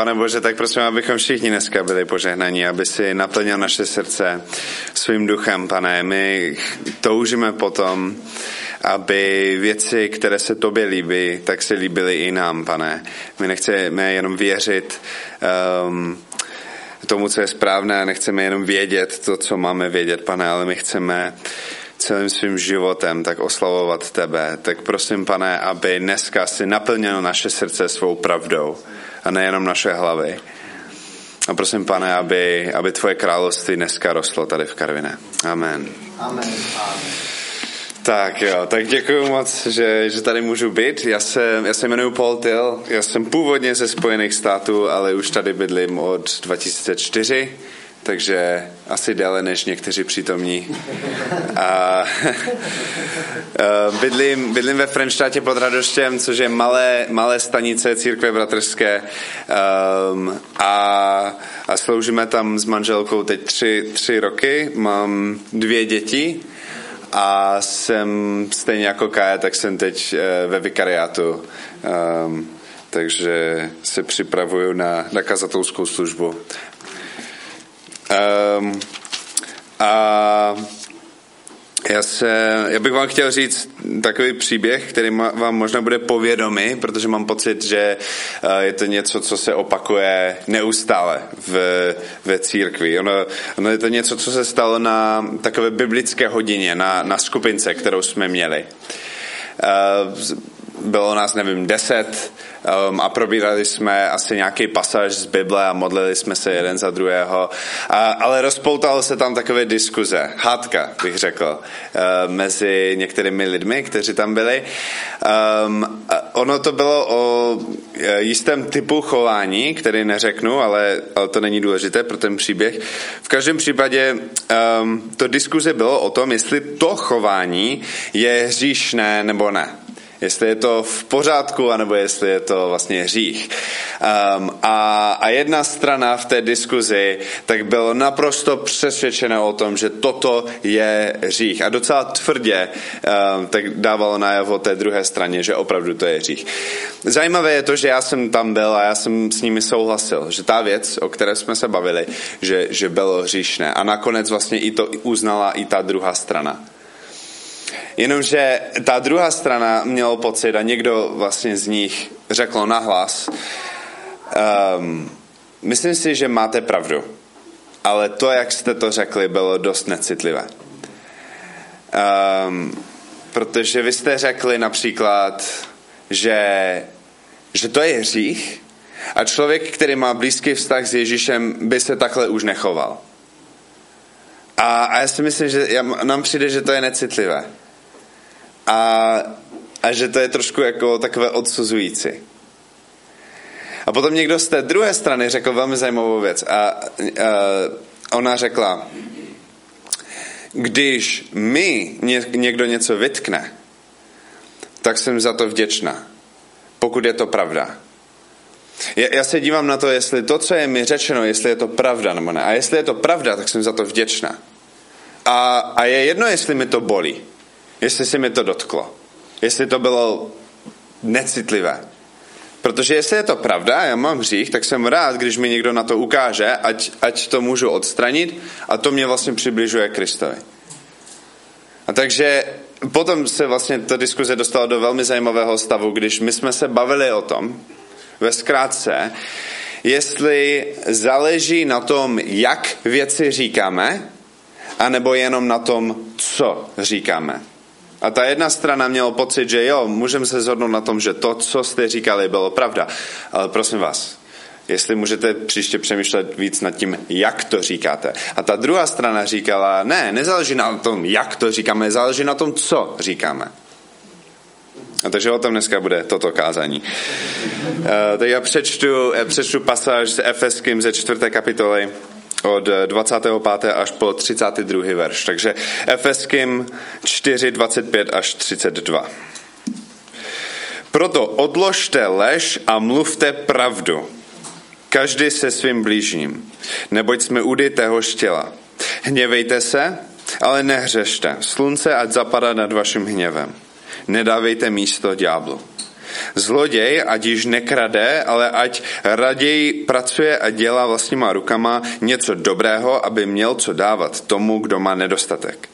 pane Bože, tak prosím, abychom všichni dneska byli požehnaní, aby si naplnil naše srdce svým duchem, pane. My toužíme potom, aby věci, které se tobě líbí, tak se líbily i nám, pane. My nechceme jenom věřit um, tomu, co je správné, a nechceme jenom vědět to, co máme vědět, pane, ale my chceme celým svým životem tak oslavovat tebe. Tak prosím, pane, aby dneska si naplnil naše srdce svou pravdou a nejenom naše hlavy. A prosím, pane, aby, aby tvoje království dneska rostlo tady v Karviné. Amen. Amen. Amen. Tak jo, tak děkuji moc, že, že tady můžu být. Já se, já se jmenuji Paul Till, já jsem původně ze Spojených států, ale už tady bydlím od 2004 takže asi déle než někteří přítomní. A, bydlím, bydlím ve Frenštátě pod Radoštěm, což je malé, malé stanice církve bratrské um, a, a sloužíme tam s manželkou teď tři, tři roky. Mám dvě děti a jsem stejně jako Kaja, tak jsem teď eh, ve vikariátu. Um, takže se připravuju na, na kazatelskou službu. Um, a já, se, já bych vám chtěl říct takový příběh, který vám možná bude povědomý, protože mám pocit, že eh, je to něco, co se opakuje neustále v, ve církvi. Ono, ono je to něco, co se stalo na takové biblické hodině, na, na skupince, kterou jsme měli. Bylo nás, nevím, deset um, a probírali jsme asi nějaký pasáž z Bible a modlili jsme se jeden za druhého. A, ale rozpoutalo se tam takové diskuze, hádka, bych řekl, uh, mezi některými lidmi, kteří tam byli. Um, ono to bylo o e, jistém typu chování, který neřeknu, ale, ale to není důležité pro ten příběh. V každém případě um, to diskuze bylo o tom, jestli to chování je hříšné nebo ne jestli je to v pořádku, anebo jestli je to vlastně hřích. Um, a, a jedna strana v té diskuzi tak bylo naprosto přesvědčena o tom, že toto je hřích. A docela tvrdě um, tak dávalo najevo té druhé straně, že opravdu to je hřích. Zajímavé je to, že já jsem tam byl a já jsem s nimi souhlasil, že ta věc, o které jsme se bavili, že, že bylo hříšné. A nakonec vlastně i to uznala i ta druhá strana. Jenomže ta druhá strana měla pocit a někdo vlastně z nich řekl nahlas, um, myslím si, že máte pravdu, ale to, jak jste to řekli, bylo dost necitlivé. Um, protože vy jste řekli například, že, že to je hřích a člověk, který má blízký vztah s Ježíšem, by se takhle už nechoval. A, a já si myslím, že já, nám přijde, že to je necitlivé a, a že to je trošku jako takové odsuzující. A potom někdo z té druhé strany řekl velmi zajímavou věc a, a ona řekla, když mi někdo něco vytkne, tak jsem za to vděčná, pokud je to pravda. Já se dívám na to, jestli to, co je mi řečeno, jestli je to pravda nebo ne. A jestli je to pravda, tak jsem za to vděčná. A, a je jedno, jestli mi to bolí jestli se mi to dotklo. Jestli to bylo necitlivé. Protože jestli je to pravda, já mám hřích, tak jsem rád, když mi někdo na to ukáže, ať, ať to můžu odstranit a to mě vlastně přibližuje Kristovi. A takže potom se vlastně ta diskuze dostala do velmi zajímavého stavu, když my jsme se bavili o tom, ve zkrátce, jestli záleží na tom, jak věci říkáme, anebo jenom na tom, co říkáme. A ta jedna strana měla pocit, že jo, můžeme se zhodnout na tom, že to, co jste říkali, bylo pravda. Ale prosím vás, jestli můžete příště přemýšlet víc nad tím, jak to říkáte. A ta druhá strana říkala, ne, nezáleží na tom, jak to říkáme, záleží na tom, co říkáme. A takže o tom dneska bude toto kázání. Uh, tak já přečtu, já přečtu pasáž z Efeským ze čtvrté kapitoly od 25. až po 32. verš. Takže Efeským 4, 25 až 32. Proto odložte lež a mluvte pravdu. Každý se svým blížním, neboť jsme údy téhož těla. Hněvejte se, ale nehřešte. Slunce ať zapadá nad vaším hněvem. Nedávejte místo ďáblu. Zloděj, ať již nekrade, ale ať raději pracuje a dělá vlastníma rukama něco dobrého, aby měl co dávat tomu, kdo má nedostatek.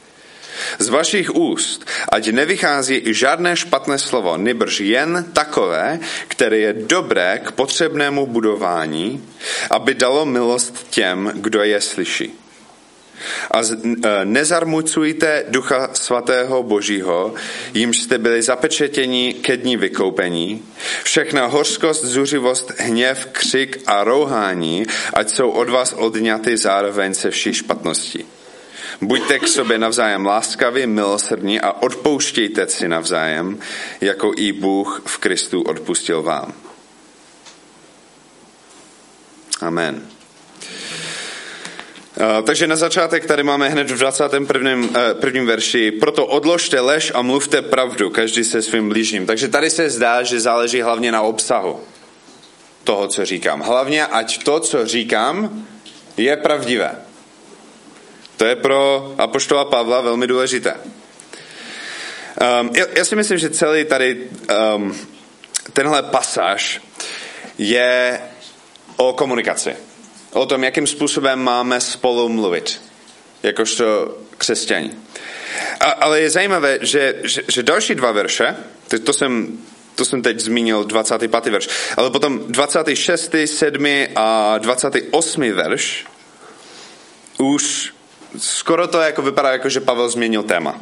Z vašich úst, ať nevychází žádné špatné slovo, nebrž jen takové, které je dobré k potřebnému budování, aby dalo milost těm, kdo je slyší. A e, nezarmucujte ducha svatého božího, jimž jste byli zapečetěni ke dní vykoupení. Všechna hořkost, zuřivost, hněv, křik a rouhání, ať jsou od vás odňaty zároveň se vší špatností. Buďte k sobě navzájem láskaví, milosrdní a odpouštějte si navzájem, jako i Bůh v Kristu odpustil vám. Amen. Uh, takže na začátek tady máme hned v 21. Uh, prvním verši. Proto odložte lež a mluvte pravdu, každý se svým blížním. Takže tady se zdá, že záleží hlavně na obsahu toho, co říkám. Hlavně, ať to, co říkám, je pravdivé. To je pro apoštola Pavla velmi důležité. Um, já, já si myslím, že celý tady um, tenhle pasáž je o komunikaci. O tom, jakým způsobem máme spolu mluvit, jakožto křesťani. A, ale je zajímavé, že, že, že další dva verše, to, to jsem to jsem teď zmínil 25. verš, ale potom 26., 7. a 28. verš už skoro to jako vypadá jako, že Pavel změnil téma.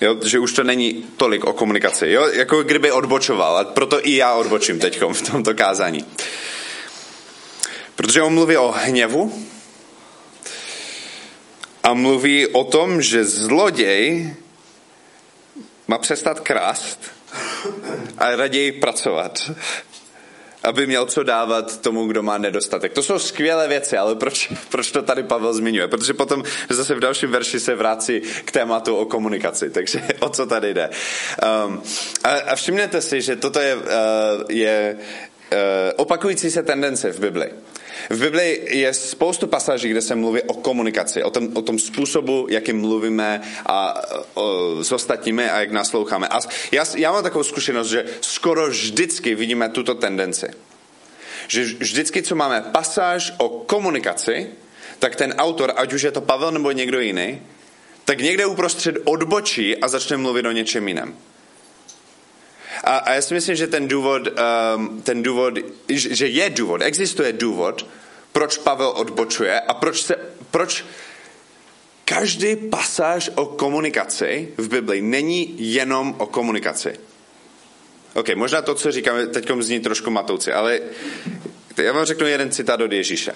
Jo, že už to není tolik o komunikaci. Jo? Jako kdyby odbočoval. A proto i já odbočím teď v tomto kázání. Protože on mluví o hněvu a mluví o tom, že zloděj má přestat krást a raději pracovat aby měl co dávat tomu, kdo má nedostatek. To jsou skvělé věci, ale proč, proč to tady Pavel zmiňuje? Protože potom zase v dalším verši se vrací k tématu o komunikaci. Takže o co tady jde? Um, a, a všimněte si, že toto je, uh, je uh, opakující se tendence v Bibli. V Biblii je spoustu pasáží, kde se mluví o komunikaci, o tom, o tom způsobu, jakým mluvíme a, o, s ostatními a jak nasloucháme. A já, já mám takovou zkušenost, že skoro vždycky vidíme tuto tendenci. Že vždycky, co máme pasáž o komunikaci, tak ten autor, ať už je to Pavel nebo někdo jiný, tak někde uprostřed odbočí a začne mluvit o něčem jiném. A, a já si myslím, že ten důvod, um, ten důvod, že je důvod, existuje důvod, proč Pavel odbočuje a proč, se, proč každý pasáž o komunikaci v Bibli není jenom o komunikaci. OK, možná to, co říkáme, teď zní trošku matouci, ale já vám řeknu jeden citát od Ježíše.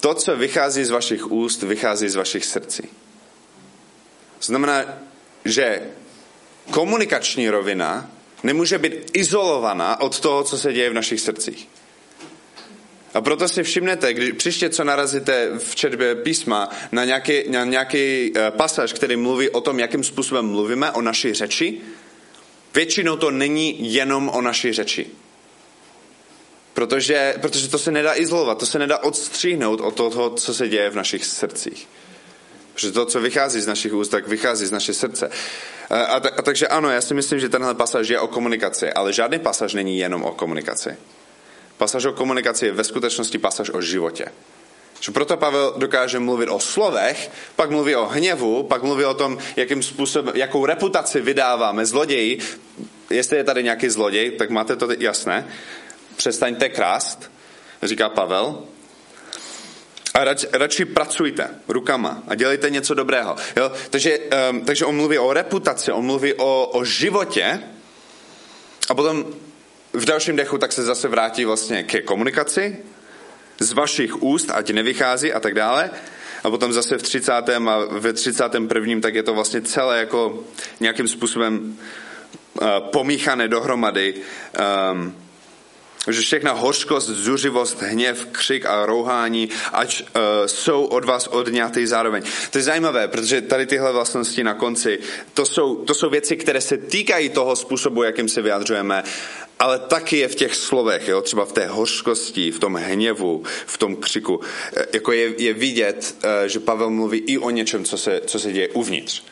To, co vychází z vašich úst, vychází z vašich srdcí. Znamená, že komunikační rovina nemůže být izolovaná od toho, co se děje v našich srdcích. A proto si všimnete, když příště, co narazíte v četbě písma na nějaký, na nějaký eh, pasáž, který mluví o tom, jakým způsobem mluvíme, o naší řeči, většinou to není jenom o naší řeči. Protože, protože to se nedá izolovat, to se nedá odstříhnout od toho, co se děje v našich srdcích. Protože to, co vychází z našich úst, tak vychází z naše srdce. A, a, a takže ano, já si myslím, že tenhle pasáž je o komunikaci, ale žádný pasáž není jenom o komunikaci. Pasáž o komunikaci je ve skutečnosti pasáž o životě. Že proto Pavel dokáže mluvit o slovech, pak mluví o hněvu, pak mluví o tom, jakým způsobem, jakou reputaci vydáváme zloději. Jestli je tady nějaký zloděj, tak máte to jasné. Přestaňte krást, říká Pavel. A rač, radši pracujte rukama a dělejte něco dobrého. Jo? Takže, um, takže on mluví o reputaci, on mluví o, o životě a potom v dalším dechu tak se zase vrátí vlastně ke komunikaci z vašich úst, ať nevychází a tak dále. A potom zase v 30. a ve 31. tak je to vlastně celé jako nějakým způsobem uh, pomíchané dohromady. Um, že všechna hořkost, zuřivost, hněv, křik a rouhání, ať uh, jsou od vás odňaty zároveň. To je zajímavé, protože tady tyhle vlastnosti na konci, to jsou, to jsou věci, které se týkají toho způsobu, jakým se vyjadřujeme, ale taky je v těch slovech, jo? třeba v té hořkosti, v tom hněvu, v tom křiku. E, jako je, je vidět, uh, že Pavel mluví i o něčem, co se, co se děje uvnitř.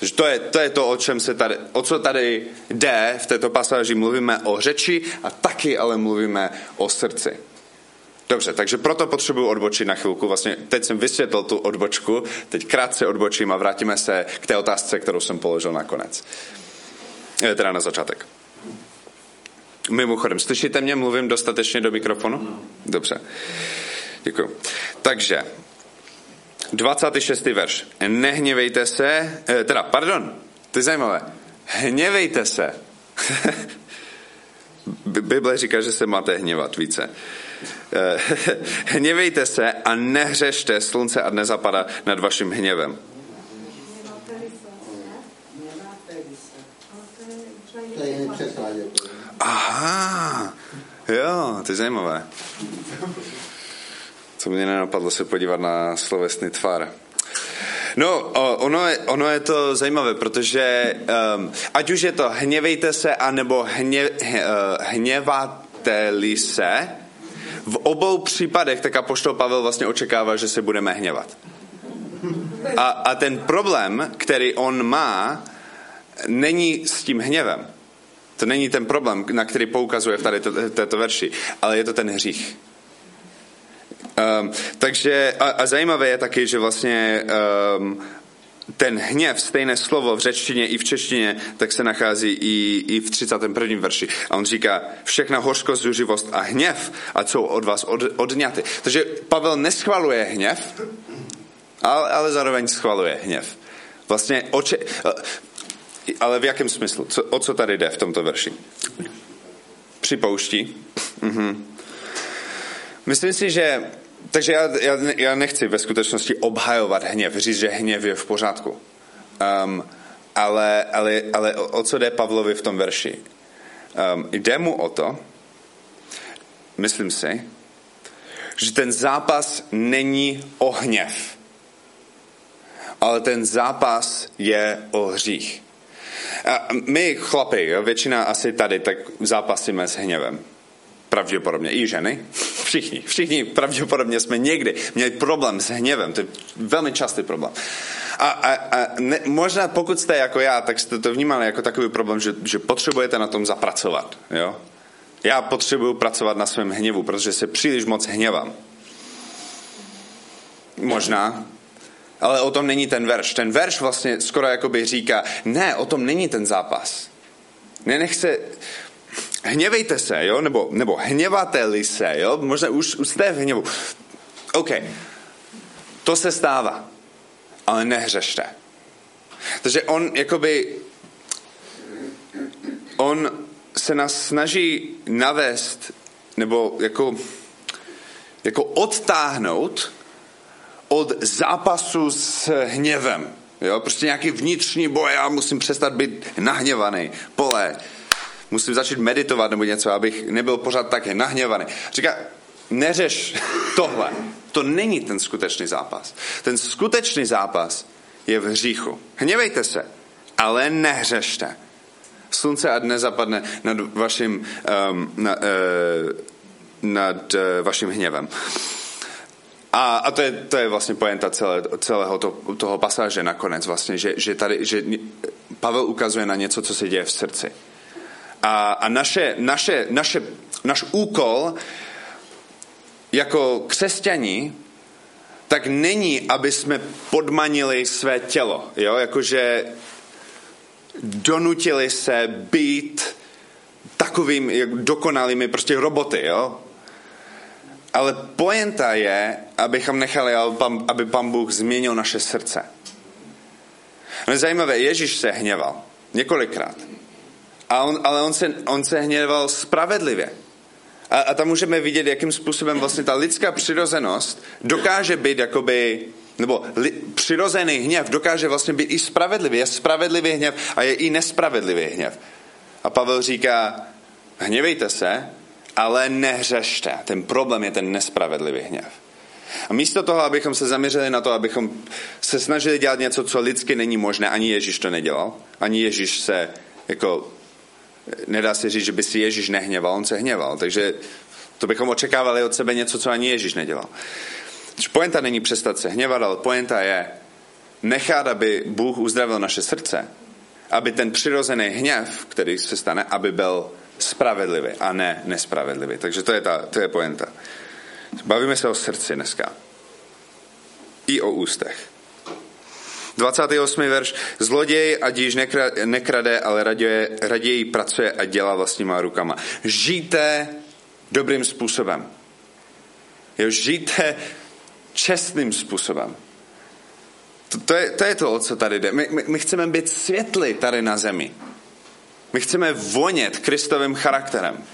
Takže to je, to je to, o čem se tady, o co tady jde v této pasáži. Mluvíme o řeči a taky ale mluvíme o srdci. Dobře, takže proto potřebuji odbočit na chvilku. Vlastně teď jsem vysvětlil tu odbočku, teď krátce odbočím a vrátíme se k té otázce, kterou jsem položil nakonec. Je teda na začátek. Mimochodem, slyšíte mě? Mluvím dostatečně do mikrofonu? Dobře. Děkuji. Takže, 26. verš. Nehněvejte se, eh, teda, pardon, to je zajímavé. Hněvejte se. Bible říká, že se máte hněvat více. Eh, hněvejte se a nehřešte, slunce a nezapadá nad vaším hněvem. Aha, jo, to je zajímavé. Co mě nenapadlo se podívat na slovesný tvar. No, ono je, ono je to zajímavé, protože um, ať už je to hněvejte se, anebo hně, uh, hněváte-li se, v obou případech tak apoštol Pavel vlastně očekává, že se budeme hněvat. A, a ten problém, který on má, není s tím hněvem. To není ten problém, na který poukazuje v tady této verši, ale je to ten hřích. Um, takže a, a zajímavé je taky, že vlastně um, ten hněv, stejné slovo v řečtině i v češtině, tak se nachází i, i v 31. verši. A on říká, všechna hořkost, zuřivost a hněv, a jsou od vás od, odňaty. Takže Pavel neschvaluje hněv, ale, ale zároveň schvaluje hněv. Vlastně oče, ale v jakém smyslu? Co, o co tady jde v tomto verši? Připouští. Mhm. Myslím si, že takže já, já, já nechci ve skutečnosti obhajovat hněv, říct, že hněv je v pořádku. Um, ale, ale, ale o, co jde Pavlovi v tom verši? Um, jde mu o to, myslím si, že ten zápas není o hněv, ale ten zápas je o hřích. A my chlapi, většina asi tady, tak zápasíme s hněvem. Pravděpodobně. I ženy. Všichni. Všichni pravděpodobně jsme někdy měli problém s hněvem. To je velmi častý problém. A, a, a ne, možná pokud jste jako já, tak jste to vnímali jako takový problém, že, že potřebujete na tom zapracovat. Jo? Já potřebuju pracovat na svém hněvu, protože se příliš moc hněvám. Možná. Ale o tom není ten verš. Ten verš vlastně skoro jakoby říká, ne, o tom není ten zápas. Ne, nechce, hněvejte se, jo, nebo, nebo hněváte-li se, jo, možná už, už jste v hněvu. OK, to se stává, ale nehřešte. Takže on jakoby, on se nás snaží navést, nebo jako, jako odtáhnout od zápasu s hněvem. Jo? Prostě nějaký vnitřní boj, já musím přestat být nahněvaný. Pole, musím začít meditovat nebo něco, abych nebyl pořád tak nahněvaný. Říká, neřeš tohle. To není ten skutečný zápas. Ten skutečný zápas je v hříchu. Hněvejte se, ale nehřešte. Slunce a dne zapadne nad vaším, um, na, uh, nad uh, vaším hněvem. A, a to, je, to je vlastně poenta celé, celého to, toho pasáže nakonec vlastně, že, že tady, že Pavel ukazuje na něco, co se děje v srdci. A, a naše, naše, naše, naš úkol jako křesťaní tak není, aby jsme podmanili své tělo. Jo? Jakože donutili se být takovými dokonalými prostě roboty. Jo? Ale poenta je, abychom nechali, aby pan Bůh změnil naše srdce. No zajímavé, Ježíš se hněval několikrát. A on, ale on se, on se hněval spravedlivě. A, a tam můžeme vidět, jakým způsobem vlastně ta lidská přirozenost dokáže být jakoby, nebo li, přirozený hněv dokáže vlastně být i spravedlivý. Je spravedlivý hněv a je i nespravedlivý hněv. A Pavel říká, hněvejte se, ale nehřešte. Ten problém je ten nespravedlivý hněv. A místo toho, abychom se zaměřili na to, abychom se snažili dělat něco, co lidsky není možné, ani Ježíš to nedělal, ani Ježíš se jako nedá se říct, že by si Ježíš nehněval, on se hněval. Takže to bychom očekávali od sebe něco, co ani Ježíš nedělal. Poenta není přestat se hněvat, ale poenta je nechat, aby Bůh uzdravil naše srdce, aby ten přirozený hněv, který se stane, aby byl spravedlivý a ne nespravedlivý. Takže to je, ta, to je poenta. Bavíme se o srdci dneska. I o ústech. 28. verš. Zloděj, ať již nekrade, ale raději, raději pracuje a dělá vlastníma rukama. Žijte dobrým způsobem. Jo, žijte čestným způsobem. To, to, je, to je to, o co tady jde. My, my, my chceme být světli tady na zemi. My chceme vonět Kristovým charakterem.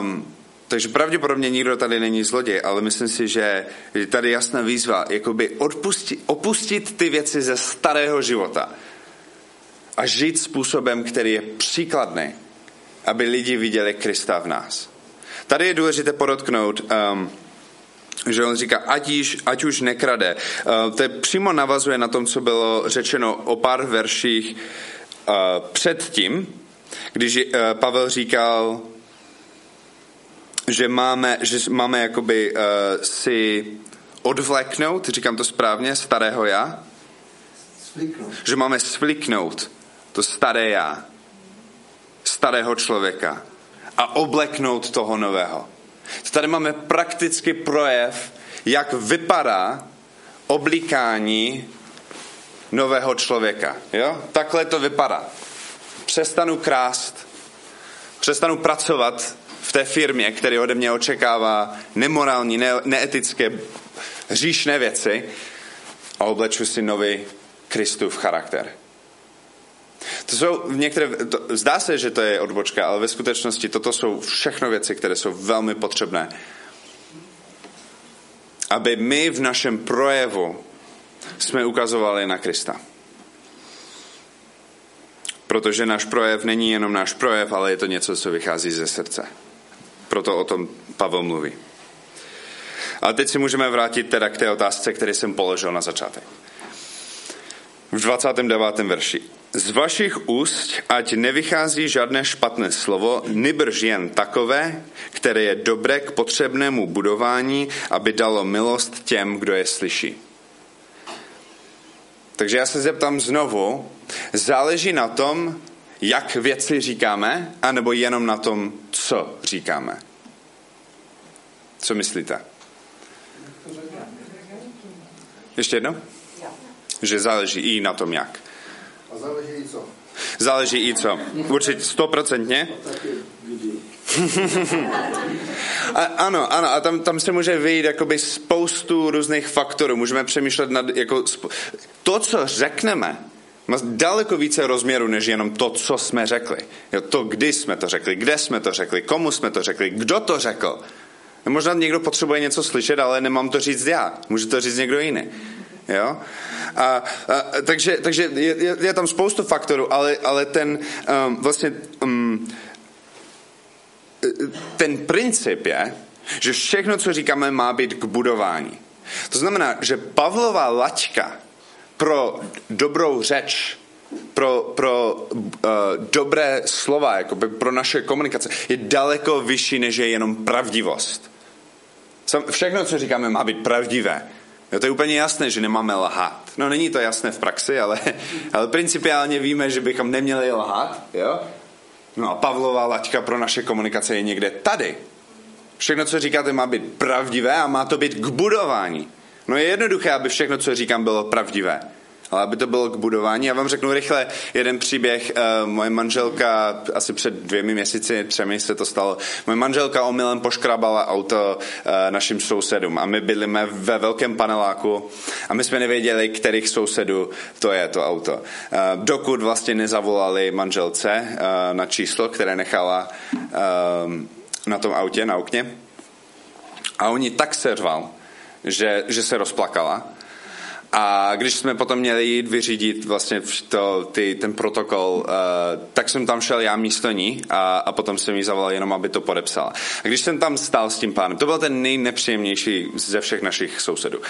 Um, takže pravděpodobně nikdo tady není zloděj, ale myslím si, že je tady jasná výzva, jakoby odpustit, opustit ty věci ze starého života a žít způsobem, který je příkladný, aby lidi viděli Krista v nás. Tady je důležité podotknout, um, že on říká, ať, již, ať už nekrade. Uh, to je přímo navazuje na tom, co bylo řečeno o pár verších uh, předtím, když uh, Pavel říkal, že máme, že máme jakoby uh, si odvleknout, říkám to správně, starého já? Svliknout. Že máme svliknout to staré já, starého člověka a obleknout toho nového. Tady máme prakticky projev, jak vypadá oblíkání nového člověka. Jo? Takhle to vypadá. Přestanu krást, přestanu pracovat v té firmě, který ode mě očekává nemorální, ne- neetické, hříšné věci a obleču si nový Kristův charakter. To jsou některé, to, zdá se, že to je odbočka, ale ve skutečnosti toto jsou všechno věci, které jsou velmi potřebné. Aby my v našem projevu jsme ukazovali na Krista. Protože náš projev není jenom náš projev, ale je to něco, co vychází ze srdce. Proto o tom Pavel mluví. Ale teď si můžeme vrátit teda k té otázce, který jsem položil na začátek. V 29. verši. Z vašich úst ať nevychází žádné špatné slovo, nybrž jen takové, které je dobré k potřebnému budování, aby dalo milost těm, kdo je slyší. Takže já se zeptám znovu, záleží na tom, jak věci říkáme, anebo jenom na tom, co říkáme. Co myslíte? Ještě jedno? Že záleží i na tom, jak. A záleží i co? Záleží i co. Určitě stoprocentně. a, ano, ano, a tam, tam se může vyjít jakoby spoustu různých faktorů. Můžeme přemýšlet nad, jako, to, co řekneme, má daleko více rozměru, než jenom to, co jsme řekli. Jo, to, kdy jsme to řekli, kde jsme to řekli, komu jsme to řekli, kdo to řekl. Možná někdo potřebuje něco slyšet, ale nemám to říct já. Může to říct někdo jiný. Jo? A, a, takže takže je, je, tam spoustu faktorů, ale, ale ten um, vlastně um, ten princip je, že všechno, co říkáme, má být k budování. To znamená, že Pavlova laťka pro dobrou řeč, pro, pro uh, dobré slova, jako pro naše komunikace, je daleko vyšší, než je jenom pravdivost. Všechno, co říkáme, má být pravdivé. Jo, to je úplně jasné, že nemáme lhát. No není to jasné v praxi, ale, ale principiálně víme, že bychom neměli lhát. Jo? No a Pavlova laťka pro naše komunikace je někde tady. Všechno, co říkáte, má být pravdivé a má to být k budování. No je jednoduché, aby všechno, co říkám, bylo pravdivé. Ale aby to bylo k budování. Já vám řeknu rychle jeden příběh. Eh, moje manželka, asi před dvěmi měsíci, třemi se to stalo, moje manželka omylem poškrabala auto eh, našim sousedům a my bydlíme ve velkém paneláku a my jsme nevěděli, kterých sousedů to je to auto. Eh, dokud vlastně nezavolali manželce na číslo, které nechala na tom autě, na okně. A oni tak serval, že, že se rozplakala. A když jsme potom měli jít vyřídit vlastně to, ty, ten protokol, uh, tak jsem tam šel já místo ní a, a potom jsem jí zavolal jenom, aby to podepsala. A když jsem tam stál s tím pánem, to byl ten nejnepříjemnější ze všech našich sousedů.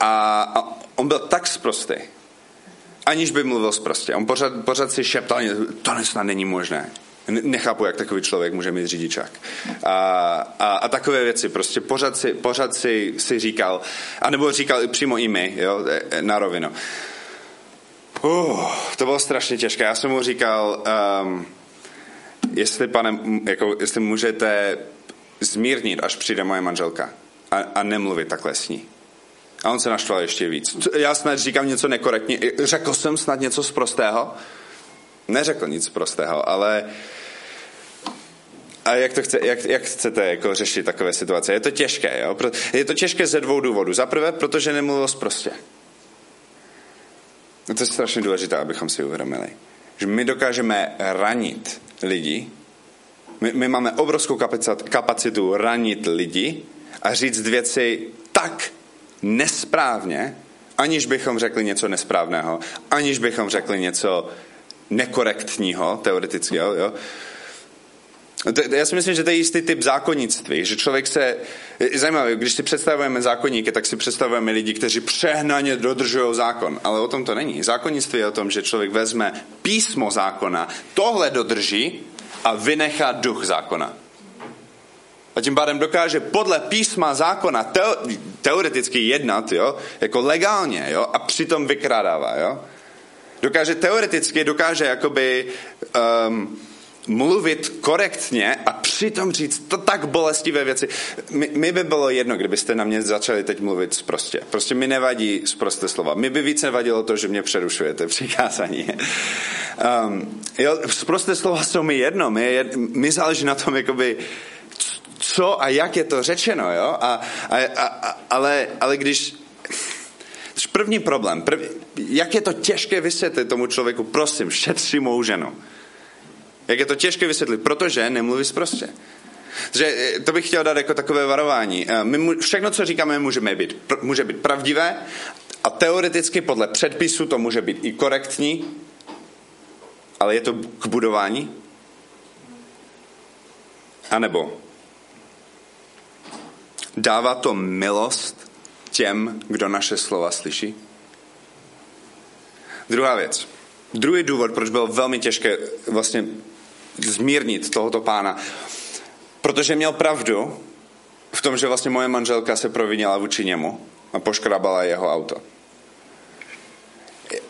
A, a on byl tak sprostý, aniž by mluvil sprostě. On pořád, pořád si šeptal, to snad není možné. Nechápu, jak takový člověk může mít řidičák. A, a, a takové věci, prostě pořád si, pořád si, si říkal, anebo říkal přímo i my, jo, na rovinu. Uh, to bylo strašně těžké. Já jsem mu říkal, um, jestli, pane, jako, jestli můžete zmírnit, až přijde moje manželka a, a nemluvit takhle s ní. A on se naštval ještě víc. Já snad říkám něco nekorektně. Řekl jsem snad něco z prostého? Neřekl nic prostého, ale a jak, to chce, jak, jak chcete jako řešit takové situace? Je to těžké, jo? Je to těžké ze dvou důvodů. Za prvé, protože nemluvil prostě. To je strašně důležité, abychom si uvědomili. Že my dokážeme ranit lidi, my, my máme obrovskou kapacitu ranit lidi a říct věci tak nesprávně, aniž bychom řekli něco nesprávného, aniž bychom řekli něco nekorektního, teoreticky, jo. Já si myslím, že to je jistý typ zákonnictví, že člověk se, zajímavé, když si představujeme zákonníky, tak si představujeme lidi, kteří přehnaně dodržují zákon, ale o tom to není. Zákonnictví je o tom, že člověk vezme písmo zákona, tohle dodrží a vynechá duch zákona. A tím pádem dokáže podle písma zákona teo, teoreticky jednat, jo, jako legálně, jo, a přitom vykrádává, jo. Dokáže teoreticky, dokáže jakoby um, mluvit korektně a přitom říct to tak bolestivé věci. Mi, mi by bylo jedno, kdybyste na mě začali teď mluvit prostě. Prostě mi nevadí zprosté slova. Mi by více nevadilo to, že mě přerušujete přikázání. Um, jo, zprosté slova jsou mi jedno. Mi, mi záleží na tom, jakoby, co a jak je to řečeno, jo? A, a, a, ale, ale když První problém, první, jak je to těžké vysvětlit tomu člověku, prosím, šetři mou ženu. Jak je to těžké vysvětlit, protože nemluví prostě. Takže eh, to bych chtěl dát jako takové varování. Eh, my, všechno, co říkáme, může být, může být pravdivé a teoreticky podle předpisu to může být i korektní, ale je to k budování? A nebo dává to milost těm, kdo naše slova slyší? Druhá věc. Druhý důvod, proč bylo velmi těžké vlastně zmírnit tohoto pána, protože měl pravdu v tom, že vlastně moje manželka se provinila vůči němu a poškrabala jeho auto.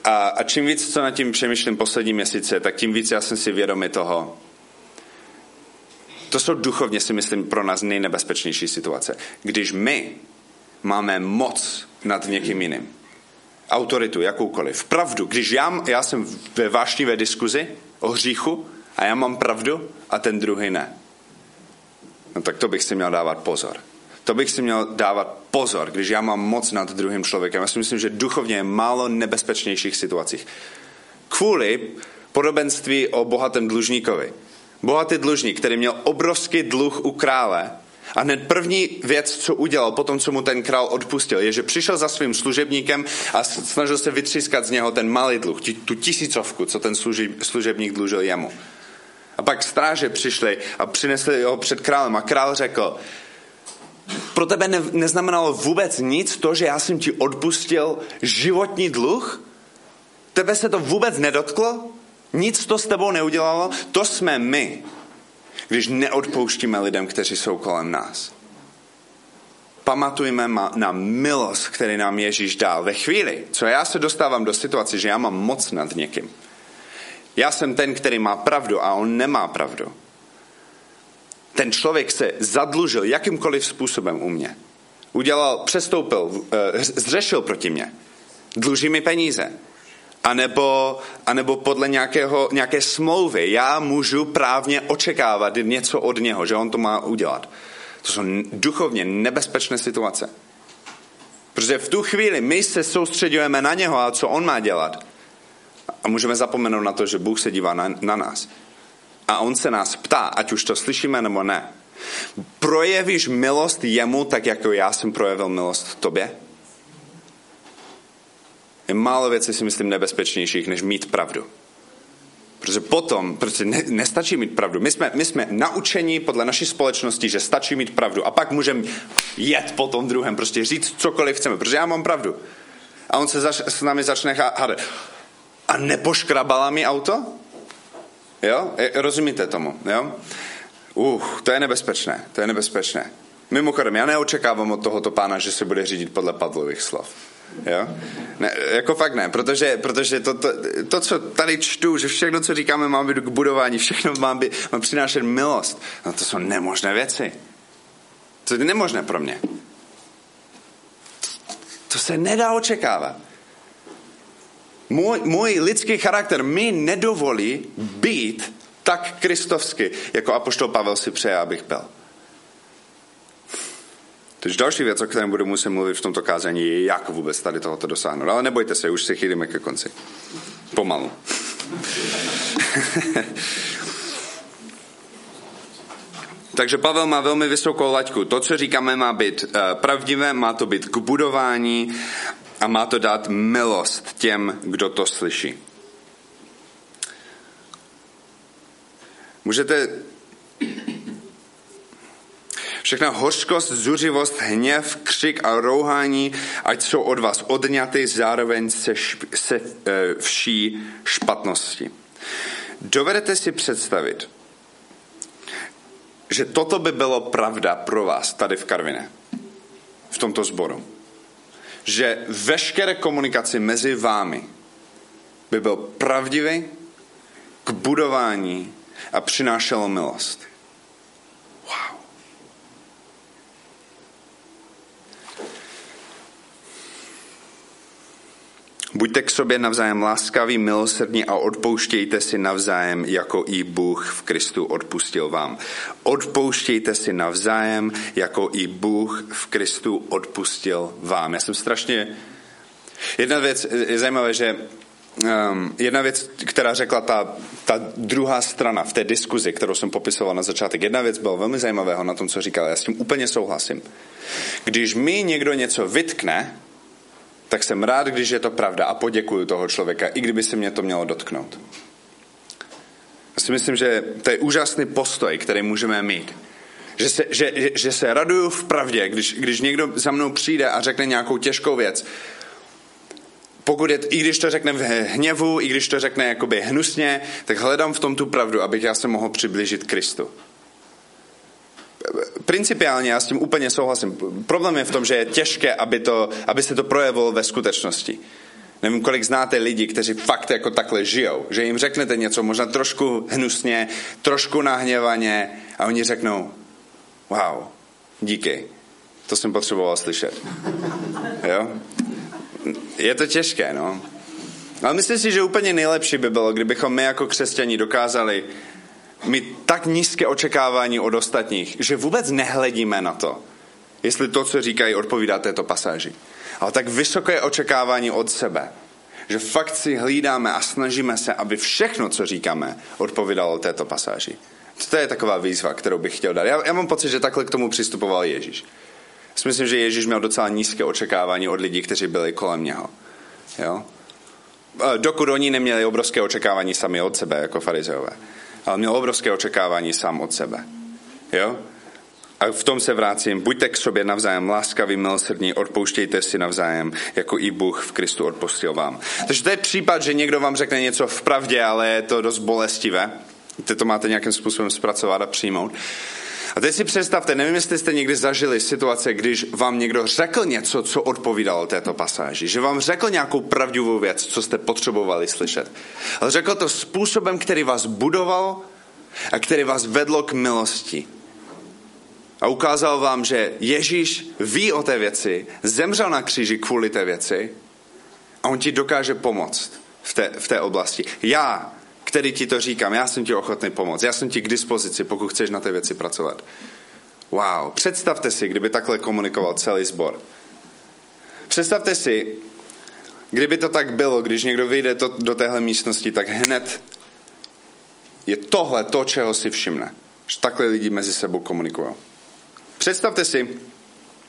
A, a čím víc, co nad tím přemýšlím poslední měsíce, tak tím víc já jsem si vědomý toho. To jsou duchovně, si myslím, pro nás nejnebezpečnější situace. Když my máme moc nad někým jiným. Autoritu, jakoukoliv. Pravdu. Když já, já jsem ve vášnivé diskuzi o hříchu a já mám pravdu a ten druhý ne. No tak to bych si měl dávat pozor. To bych si měl dávat pozor, když já mám moc nad druhým člověkem. Já si myslím, že duchovně je málo nebezpečnějších situacích. Kvůli podobenství o bohatém dlužníkovi. Bohatý dlužník, který měl obrovský dluh u krále, a hned první věc, co udělal potom, co mu ten král odpustil, je, že přišel za svým služebníkem a snažil se vytřískat z něho ten malý dluh, tu tisícovku, co ten služebník dlužil jemu. Pak stráže přišli a přinesli ho před králem a král řekl, pro tebe ne, neznamenalo vůbec nic to, že já jsem ti odpustil životní dluh? Tebe se to vůbec nedotklo? Nic to s tebou neudělalo? To jsme my když neodpouštíme lidem, kteří jsou kolem nás. Pamatujme na milost, který nám Ježíš dal. Ve chvíli, co já se dostávám do situace, že já mám moc nad někým. Já jsem ten, který má pravdu a on nemá pravdu. Ten člověk se zadlužil jakýmkoliv způsobem u mě. Udělal, přestoupil, eh, zřešil proti mě. Dluží mi peníze anebo, anebo podle nějakého, nějaké smlouvy. Já můžu právně očekávat něco od něho, že on to má udělat. To jsou duchovně nebezpečné situace. Protože v tu chvíli my se soustředujeme na něho a co on má dělat. A můžeme zapomenout na to, že Bůh se dívá na, na nás. A on se nás ptá, ať už to slyšíme nebo ne. Projevíš milost jemu tak, jako já jsem projevil milost tobě? je málo věcí, si myslím, nebezpečnějších, než mít pravdu. Protože potom, protože ne, nestačí mít pravdu. My jsme, my jsme naučení podle naší společnosti, že stačí mít pravdu. A pak můžeme jet po tom druhém, prostě říct cokoliv chceme, protože já mám pravdu. A on se zač, s námi začne hádat. A nepoškrabala mi auto? Jo? Rozumíte tomu? Jo? Uh, to je nebezpečné, to je nebezpečné. Mimochodem, já neočekávám od tohoto pána, že se bude řídit podle Pavlových slov. Jo? Ne, jako fakt ne, protože, protože to, to, to, co tady čtu, že všechno, co říkáme, má být k budování, všechno má, být, má přinášet milost, no to jsou nemožné věci. To je nemožné pro mě. To se nedá očekávat. Můj, můj lidský charakter mi nedovolí být tak kristovsky, jako apoštol Pavel si přeje, abych byl. Takže další věc, o kterém budu muset mluvit v tomto kázání, je, jak vůbec tady tohoto dosáhnout. Ale nebojte se, už se chýlíme ke konci. Pomalu. Takže Pavel má velmi vysokou laťku. To, co říkáme, má být uh, pravdivé, má to být k budování a má to dát milost těm, kdo to slyší. Můžete Všechna hořkost, zuřivost, hněv, křik a rouhání, ať jsou od vás odňaty zároveň se, šp, se e, vší špatnosti. Dovedete si představit, že toto by bylo pravda pro vás tady v Karvine, v tomto sboru. Že veškeré komunikaci mezi vámi by byl pravdivý k budování a přinášelo milost. Wow. Buďte k sobě navzájem láskaví, milosrdní a odpouštějte si navzájem, jako i Bůh v Kristu odpustil vám. Odpouštějte si navzájem, jako i Bůh v Kristu odpustil vám. Já jsem strašně... Jedna věc je zajímavé, že um, jedna věc, která řekla ta, ta druhá strana v té diskuzi, kterou jsem popisoval na začátek, jedna věc byla velmi zajímavého na tom, co říkal. Já s tím úplně souhlasím. Když mi někdo něco vytkne, tak jsem rád, když je to pravda a poděkuju toho člověka, i kdyby se mě to mělo dotknout. Já si myslím, že to je úžasný postoj, který můžeme mít. Že se, že, že se raduju v pravdě, když, když někdo za mnou přijde a řekne nějakou těžkou věc. Pokud je, i když to řekne v hněvu, i když to řekne jakoby hnusně, tak hledám v tom tu pravdu, abych já se mohl přiblížit Kristu principiálně já s tím úplně souhlasím. Problém je v tom, že je těžké, aby, to, aby se to projevilo ve skutečnosti. Nevím, kolik znáte lidi, kteří fakt jako takhle žijou. Že jim řeknete něco možná trošku hnusně, trošku nahněvaně a oni řeknou, wow, díky, to jsem potřeboval slyšet. Jo? Je to těžké, no. Ale myslím si, že úplně nejlepší by bylo, kdybychom my jako křesťani dokázali mít tak nízké očekávání od ostatních, že vůbec nehledíme na to, jestli to, co říkají, odpovídá této pasáži. Ale tak vysoké očekávání od sebe, že fakt si hlídáme a snažíme se, aby všechno, co říkáme, odpovídalo této pasáži. To je taková výzva, kterou bych chtěl dát. Já, já mám pocit, že takhle k tomu přistupoval Ježíš. Myslím, že Ježíš měl docela nízké očekávání od lidí, kteří byli kolem něho. Jo? Dokud oni neměli obrovské očekávání sami od sebe, jako farizeové ale měl obrovské očekávání sám od sebe. Jo? A v tom se vracím. Buďte k sobě navzájem láskaví, milosrdní, odpouštějte si navzájem, jako i Bůh v Kristu odpustil vám. Takže to je případ, že někdo vám řekne něco v pravdě, ale je to dost bolestivé. Ty to máte nějakým způsobem zpracovat a přijmout. A teď si představte, nevím, jestli jste někdy zažili situace, když vám někdo řekl něco, co odpovídalo této pasáži. Že vám řekl nějakou pravdivou věc, co jste potřebovali slyšet. Ale řekl to způsobem, který vás budoval a který vás vedlo k milosti. A ukázal vám, že Ježíš ví o té věci, zemřel na kříži kvůli té věci a on ti dokáže pomoct v té, v té oblasti. Já který ti to říkám, já jsem ti ochotný pomoct, já jsem ti k dispozici, pokud chceš na té věci pracovat. Wow, představte si, kdyby takhle komunikoval celý sbor. Představte si, kdyby to tak bylo, když někdo vyjde to, do téhle místnosti, tak hned je tohle to, čeho si všimne. Že takhle lidi mezi sebou komunikují. Představte si,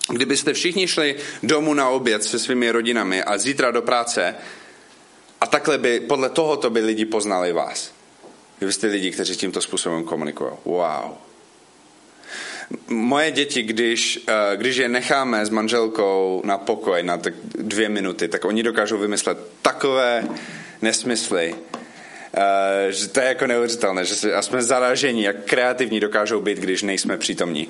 kdybyste všichni šli domů na oběd se svými rodinami a zítra do práce a takhle by, podle tohoto by lidi poznali vás. Vy jste lidi, kteří tímto způsobem komunikují. Wow. Moje děti, když, eh, když je necháme s manželkou na pokoj na tak dvě minuty, tak oni dokážou vymyslet takové nesmysly, Uh, že to je jako neuvěřitelné, že jsme, zaraženi, jak kreativní dokážou být, když nejsme přítomní.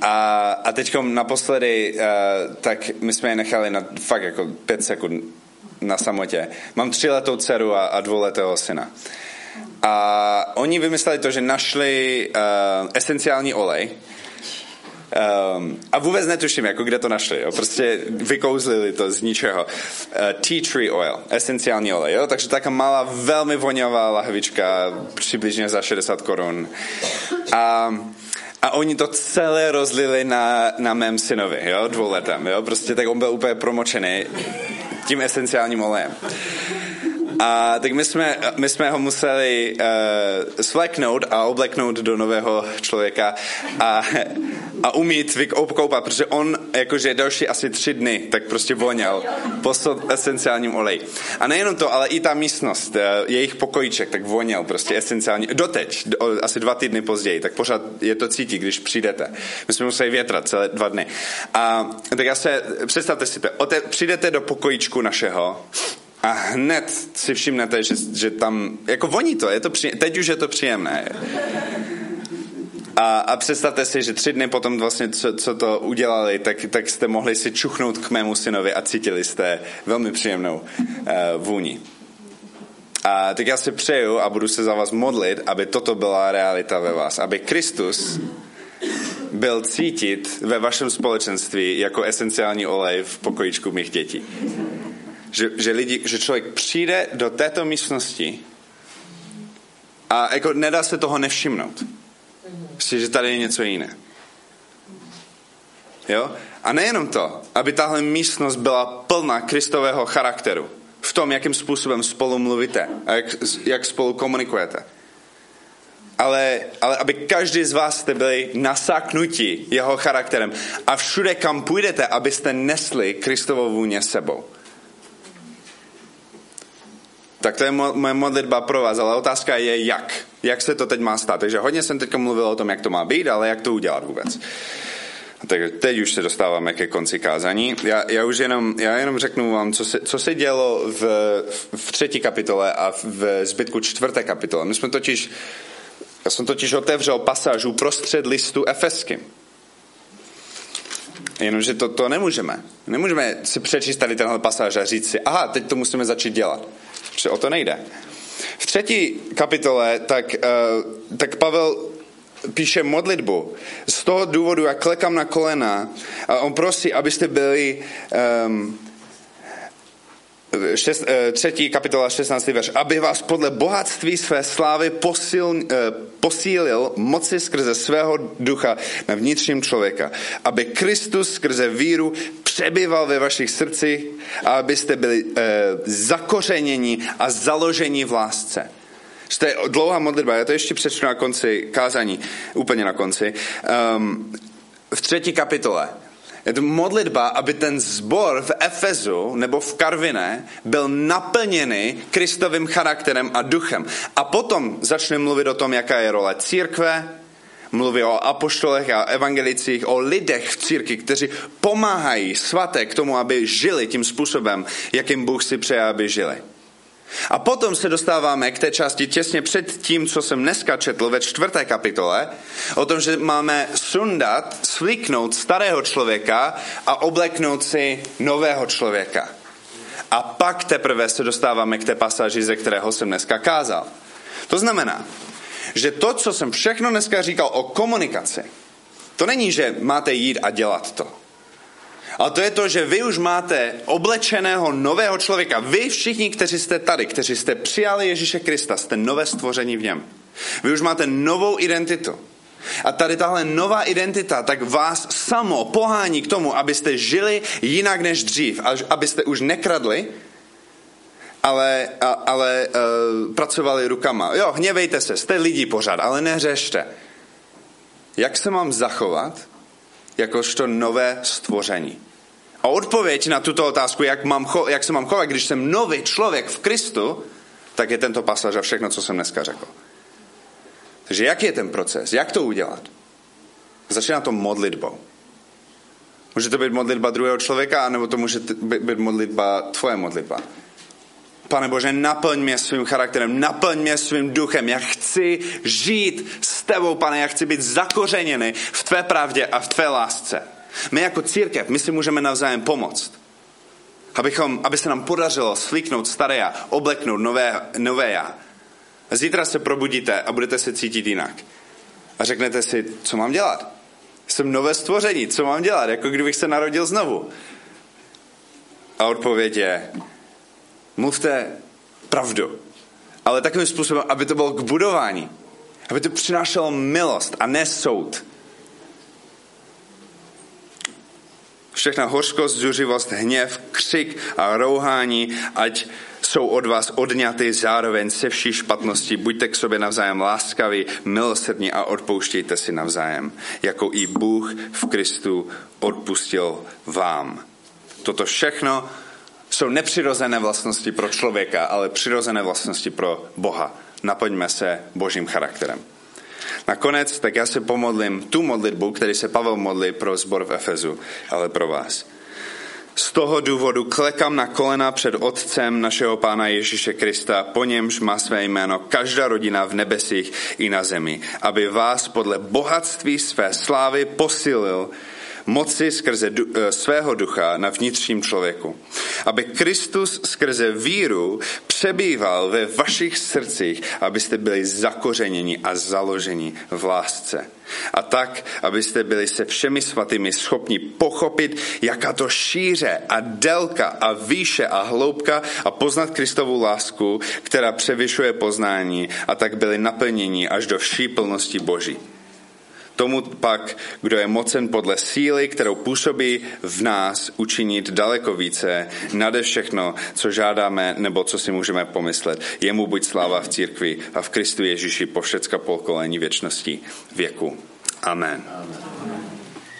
A, a teď naposledy, uh, tak my jsme je nechali na fakt jako pět sekund na samotě. Mám tříletou dceru a, a dvouletého syna. A oni vymysleli to, že našli uh, esenciální olej, Um, a vůbec netuším, jako kde to našli. Jo? Prostě vykouzlili to z ničeho. Uh, tea tree oil, esenciální olej. Jo? Takže taká malá, velmi voňavá lahvička, přibližně za 60 korun. A, a oni to celé rozlili na, na mém synovi, jo? dvouletém. Jo? Prostě tak on byl úplně promočený tím esenciálním olejem. A tak my jsme, my jsme ho museli uh, svléknout a obleknout do nového člověka a, a umít vykoupat, protože on jakože další asi tři dny tak prostě voněl po esenciálním oleji. A nejenom to, ale i ta místnost, uh, jejich pokojíček, tak voněl prostě esenciální, doteď, do, asi dva týdny později, tak pořád je to cítit, když přijdete. My jsme museli větrat celé dva dny. A tak já se, představte si to, přijdete do pokojíčku našeho a hned si všimnete, že, že tam, jako voní to, je to při, teď už je to příjemné. A, a představte si, že tři dny potom vlastně, co, co to udělali, tak, tak jste mohli si čuchnout k mému synovi a cítili jste velmi příjemnou uh, vůni. A tak já si přeju a budu se za vás modlit, aby toto byla realita ve vás. Aby Kristus byl cítit ve vašem společenství jako esenciální olej v pokojičku mých dětí. Že, že, lidi, že člověk přijde do této místnosti a jako nedá se toho nevšimnout. Prostě, že tady je něco jiné. Jo? A nejenom to, aby tahle místnost byla plná Kristového charakteru. V tom, jakým způsobem spolu mluvíte a jak, jak spolu komunikujete. Ale, ale aby každý z vás jste byli nasáknutí jeho charakterem. A všude, kam půjdete, abyste nesli Kristovou vůně sebou. Tak to je moje modlitba pro vás, ale otázka je jak. Jak se to teď má stát. Takže hodně jsem teď mluvil o tom, jak to má být, ale jak to udělat vůbec. Tak teď už se dostáváme ke konci kázání. Já, já už jenom, já jenom řeknu vám, co se, co se dělo v, v třetí kapitole a v zbytku čtvrté kapitole. My jsme totiž, já jsem totiž otevřel pasáž uprostřed listu Efeským. Jenomže to, to nemůžeme. Nemůžeme si přečíst tady tenhle pasáž a říct si, aha, teď to musíme začít dělat. Protože o to nejde. V třetí kapitole tak, uh, tak Pavel píše modlitbu. Z toho důvodu, jak klekám na kolena, a on prosí, abyste byli um, šest, eh, třetí kapitola 16. verš, aby vás podle bohatství své slávy posil, eh, posílil moci skrze svého ducha na vnitřním člověka, aby Kristus skrze víru přebyval ve vašich srdcích a abyste byli eh, zakořeněni a založeni v lásce. To je dlouhá modlitba, já to ještě přečtu na konci kázání, úplně na konci. Um, v třetí kapitole je to modlitba, aby ten zbor v Efezu nebo v Karviné byl naplněný Kristovým charakterem a duchem. A potom začne mluvit o tom, jaká je role církve, mluví o apoštolech a evangelicích, o lidech v církvi, kteří pomáhají svaté k tomu, aby žili tím způsobem, jakým Bůh si přeje, aby žili. A potom se dostáváme k té části těsně před tím, co jsem dneska četl ve čtvrté kapitole, o tom, že máme sundat, svlíknout starého člověka a obleknout si nového člověka. A pak teprve se dostáváme k té pasáži, ze kterého jsem dneska kázal. To znamená, že to, co jsem všechno dneska říkal o komunikaci, to není, že máte jít a dělat to. A to je to, že vy už máte oblečeného nového člověka. Vy všichni, kteří jste tady, kteří jste přijali Ježíše Krista, jste nové stvoření v něm. Vy už máte novou identitu. A tady tahle nová identita tak vás samo pohání k tomu, abyste žili jinak než dřív, abyste už nekradli, ale, a, ale uh, pracovali rukama. Jo, hněvejte se, jste lidi pořád, ale neřešte. Jak se mám zachovat jakožto nové stvoření? A odpověď na tuto otázku, jak, mám, jak se mám chovat, když jsem nový člověk v Kristu, tak je tento pasáž a všechno, co jsem dneska řekl. Takže jak je ten proces? Jak to udělat? Začíná to modlitbou. Může to být modlitba druhého člověka, nebo to může být modlitba, tvoje modlitba. Pane Bože, naplň mě svým charakterem, naplň mě svým duchem. Já chci žít s tebou, pane, já chci být zakořeněný v tvé pravdě a v tvé lásce. My jako církev, my si můžeme navzájem pomoct. Abychom, aby se nám podařilo slíknout staré já, obleknout nové, nové já. Zítra se probudíte a budete se cítit jinak. A řeknete si, co mám dělat? Jsem nové stvoření, co mám dělat? Jako kdybych se narodil znovu. A odpověď je, mluvte pravdu. Ale takovým způsobem, aby to bylo k budování. Aby to přinášelo milost a ne soud. Všechna hořkost, zuřivost, hněv, křik a rouhání, ať jsou od vás odňaty zároveň se vší špatností. Buďte k sobě navzájem láskaví, milosrdní a odpouštějte si navzájem, jako i Bůh v Kristu odpustil vám. Toto všechno jsou nepřirozené vlastnosti pro člověka, ale přirozené vlastnosti pro Boha. Naplňme se božím charakterem. Nakonec, tak já se pomodlím tu modlitbu, který se Pavel modlí pro zbor v Efezu, ale pro vás. Z toho důvodu klekám na kolena před Otcem našeho Pána Ježíše Krista, po němž má své jméno každá rodina v nebesích i na zemi, aby vás podle bohatství své slávy posilil moci skrze du, eh, svého ducha na vnitřním člověku. Aby Kristus skrze víru přebýval ve vašich srdcích, abyste byli zakořeněni a založeni v lásce. A tak, abyste byli se všemi svatými schopni pochopit, jaká to šíře a délka a výše a hloubka a poznat Kristovu lásku, která převyšuje poznání a tak byli naplněni až do vší plnosti Boží. Tomu pak, kdo je mocen podle síly, kterou působí v nás, učinit daleko více, nade všechno, co žádáme nebo co si můžeme pomyslet. Jemu buď sláva v církvi a v Kristu Ježíši po všecka pokolení věčnosti věku. Amen. Amen.